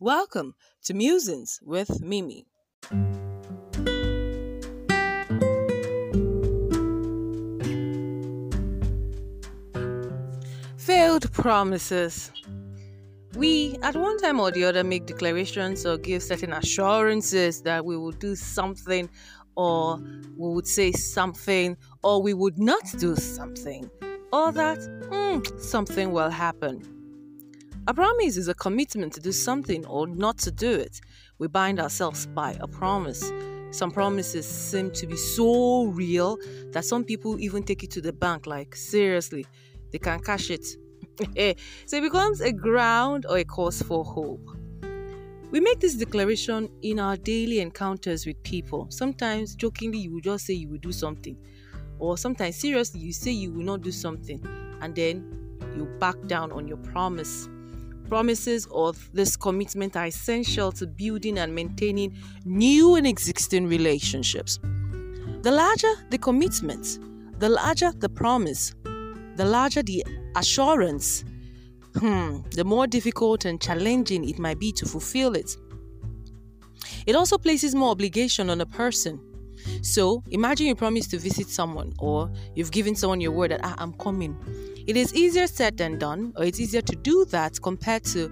Welcome to Musings with Mimi. Failed promises. We, at one time or the other, make declarations or give certain assurances that we will do something, or we would say something, or we would not do something, or that mm, something will happen. A promise is a commitment to do something or not to do it. We bind ourselves by a promise. Some promises seem to be so real that some people even take it to the bank, like, seriously, they can cash it. so it becomes a ground or a cause for hope. We make this declaration in our daily encounters with people. Sometimes, jokingly, you will just say you will do something, or sometimes, seriously, you say you will not do something, and then you back down on your promise. Promises or this commitment are essential to building and maintaining new and existing relationships. The larger the commitment, the larger the promise, the larger the assurance, hmm, the more difficult and challenging it might be to fulfill it. It also places more obligation on a person. So, imagine you promise to visit someone, or you've given someone your word that ah, I'm coming. It is easier said than done, or it's easier to do that compared to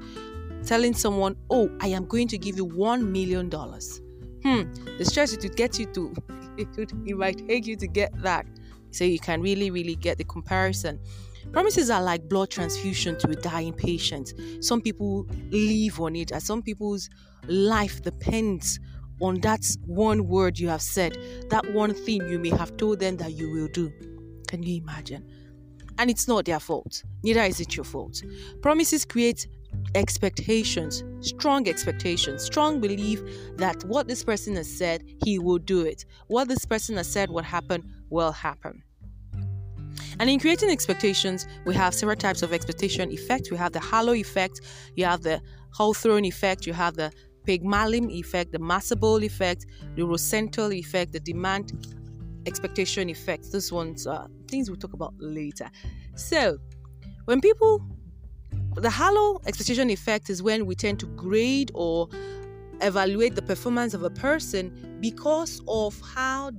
telling someone, Oh, I am going to give you $1 million. Hmm, the stress it would get you to, it, might take you to get that. So, you can really, really get the comparison. Promises are like blood transfusion to a dying patient. Some people live on it, and some people's life depends on that one word you have said, that one thing you may have told them that you will do. Can you imagine? And it's not their fault, neither is it your fault. Promises create expectations, strong expectations, strong belief that what this person has said, he will do it. What this person has said will happen, will happen. And in creating expectations, we have several types of expectation effect. We have the halo effect, you have the Hawthorne effect, you have the Pygmalion effect, the Massable effect, the Rosenthal effect, the demand expectation effect. This one's uh, things we'll talk about later. So, when people, the halo expectation effect is when we tend to grade or evaluate the performance of a person because of how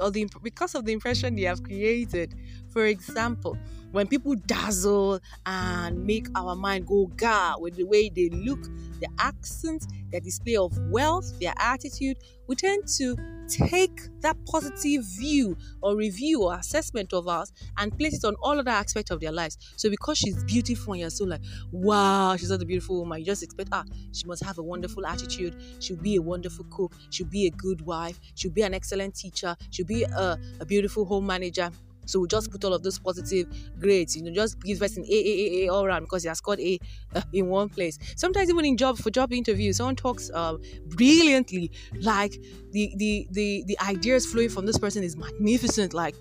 or the because of the impression they have created. For example, when people dazzle and make our mind go ga with the way they look, their accent, their display of wealth, their attitude, we tend to take that positive view or review or assessment of us and place it on all other aspects of their lives. So because she's beautiful and you're so like, wow, she's such a beautiful woman, you just expect, ah, she must have a wonderful attitude, she'll be a wonderful cook, she'll be a good wife, she'll be an excellent teacher, she'll be a, a beautiful home manager. So we just put all of those positive grades, you know, just give person A, A, A, A all around because he has scored A uh, in one place. Sometimes even in job for job interviews, someone talks uh, brilliantly, like the, the the the ideas flowing from this person is magnificent. Like,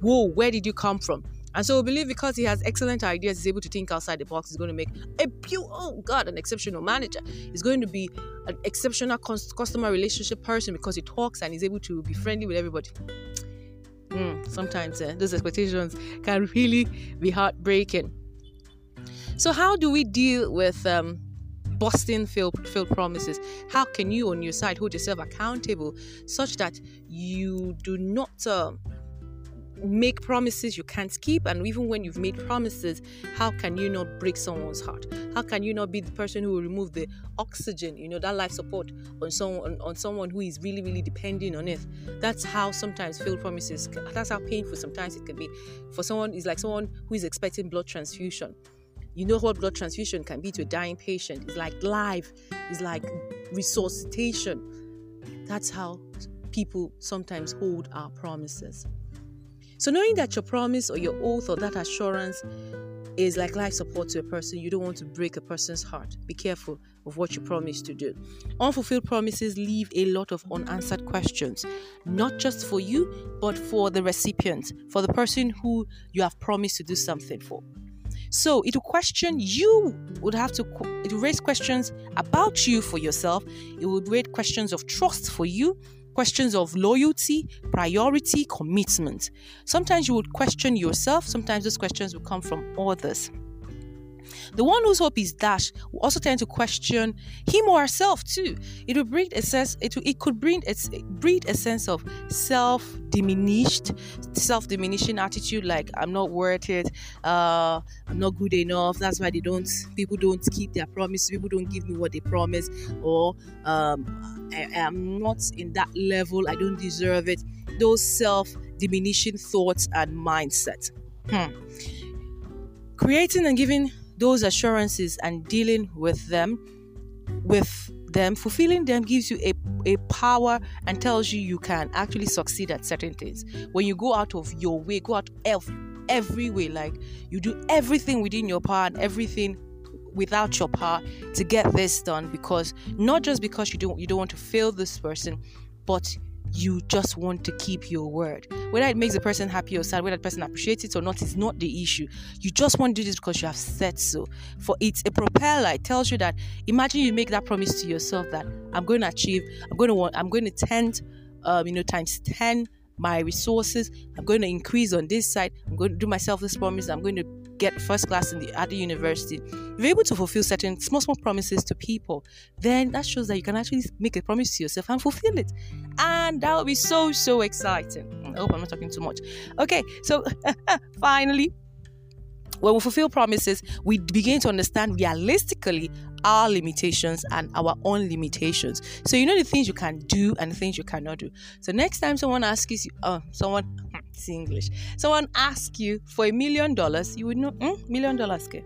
whoa, where did you come from? And so we believe because he has excellent ideas, he's able to think outside the box. He's going to make a pure, oh God, an exceptional manager. He's going to be an exceptional customer relationship person because he talks and he's able to be friendly with everybody. Mm, sometimes uh, those expectations can really be heartbreaking. So, how do we deal with um, busting failed, failed promises? How can you, on your side, hold yourself accountable such that you do not uh, make promises you can't keep and even when you've made promises how can you not break someone's heart? How can you not be the person who will remove the oxygen you know that life support on someone on, on someone who is really really depending on it? That's how sometimes failed promises that's how painful sometimes it can be. For someone is like someone who is expecting blood transfusion. You know what blood transfusion can be to a dying patient? It's like life it's like resuscitation. That's how people sometimes hold our promises so, knowing that your promise or your oath or that assurance is like life support to a person, you don't want to break a person's heart. Be careful of what you promise to do. Unfulfilled promises leave a lot of unanswered questions, not just for you, but for the recipient, for the person who you have promised to do something for. So it will question you would have to it will raise questions about you for yourself. It would raise questions of trust for you questions of loyalty, priority, commitment. Sometimes you would question yourself, sometimes those questions will come from others. The one whose hope is dashed will also tend to question him or herself too. It will breed a sense. It, will, it could bring its breed a sense of self diminished, self diminishing attitude. Like I'm not worth it. Uh, I'm not good enough. That's why they don't. People don't keep their promise. People don't give me what they promise. Or um, I, I'm not in that level. I don't deserve it. Those self diminishing thoughts and mindset. Hmm. Creating and giving those assurances and dealing with them, with them, fulfilling them gives you a, a power and tells you you can actually succeed at certain things. When you go out of your way, go out of every way, like you do everything within your power and everything without your power to get this done because not just because you don't you don't want to fail this person, but you just want to keep your word. Whether it makes the person happy or sad, whether the person appreciates it or not, is not the issue. You just want to do this because you have said so. For it's a propeller. It tells you that imagine you make that promise to yourself that I'm going to achieve, I'm going to want, I'm going to tend, um, you know, times 10 my resources. I'm going to increase on this side. I'm going to do myself this promise. I'm going to get first class in the other university. If you're able to fulfill certain small, small promises to people, then that shows that you can actually make a promise to yourself and fulfill it. And that will be so, so exciting. Hmm, I hope I'm not talking too much. Okay, so finally, when we fulfill promises, we begin to understand realistically our limitations and our own limitations. So you know the things you can do and the things you cannot do. So next time someone asks you, oh, someone, hmm, it's English, someone asks you for a million dollars, you would know, mm, million dollars, okay?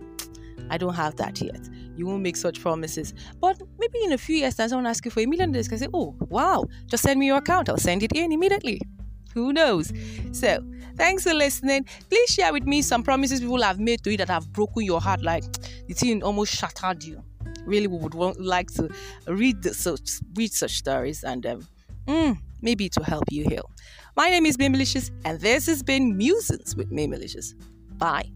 I don't have that yet. You won't make such promises. But maybe in a few years, time, someone asks you for a million dollars, can say, oh, wow, just send me your account. I'll send it in immediately. Who knows? So, thanks for listening. Please share with me some promises people have made to you that have broken your heart, like the thing almost shattered you. Really, would want, like to read the, such read such stories and um, mm, maybe to help you heal. My name is May Malicious, and this has been Musings with May Malicious. Bye.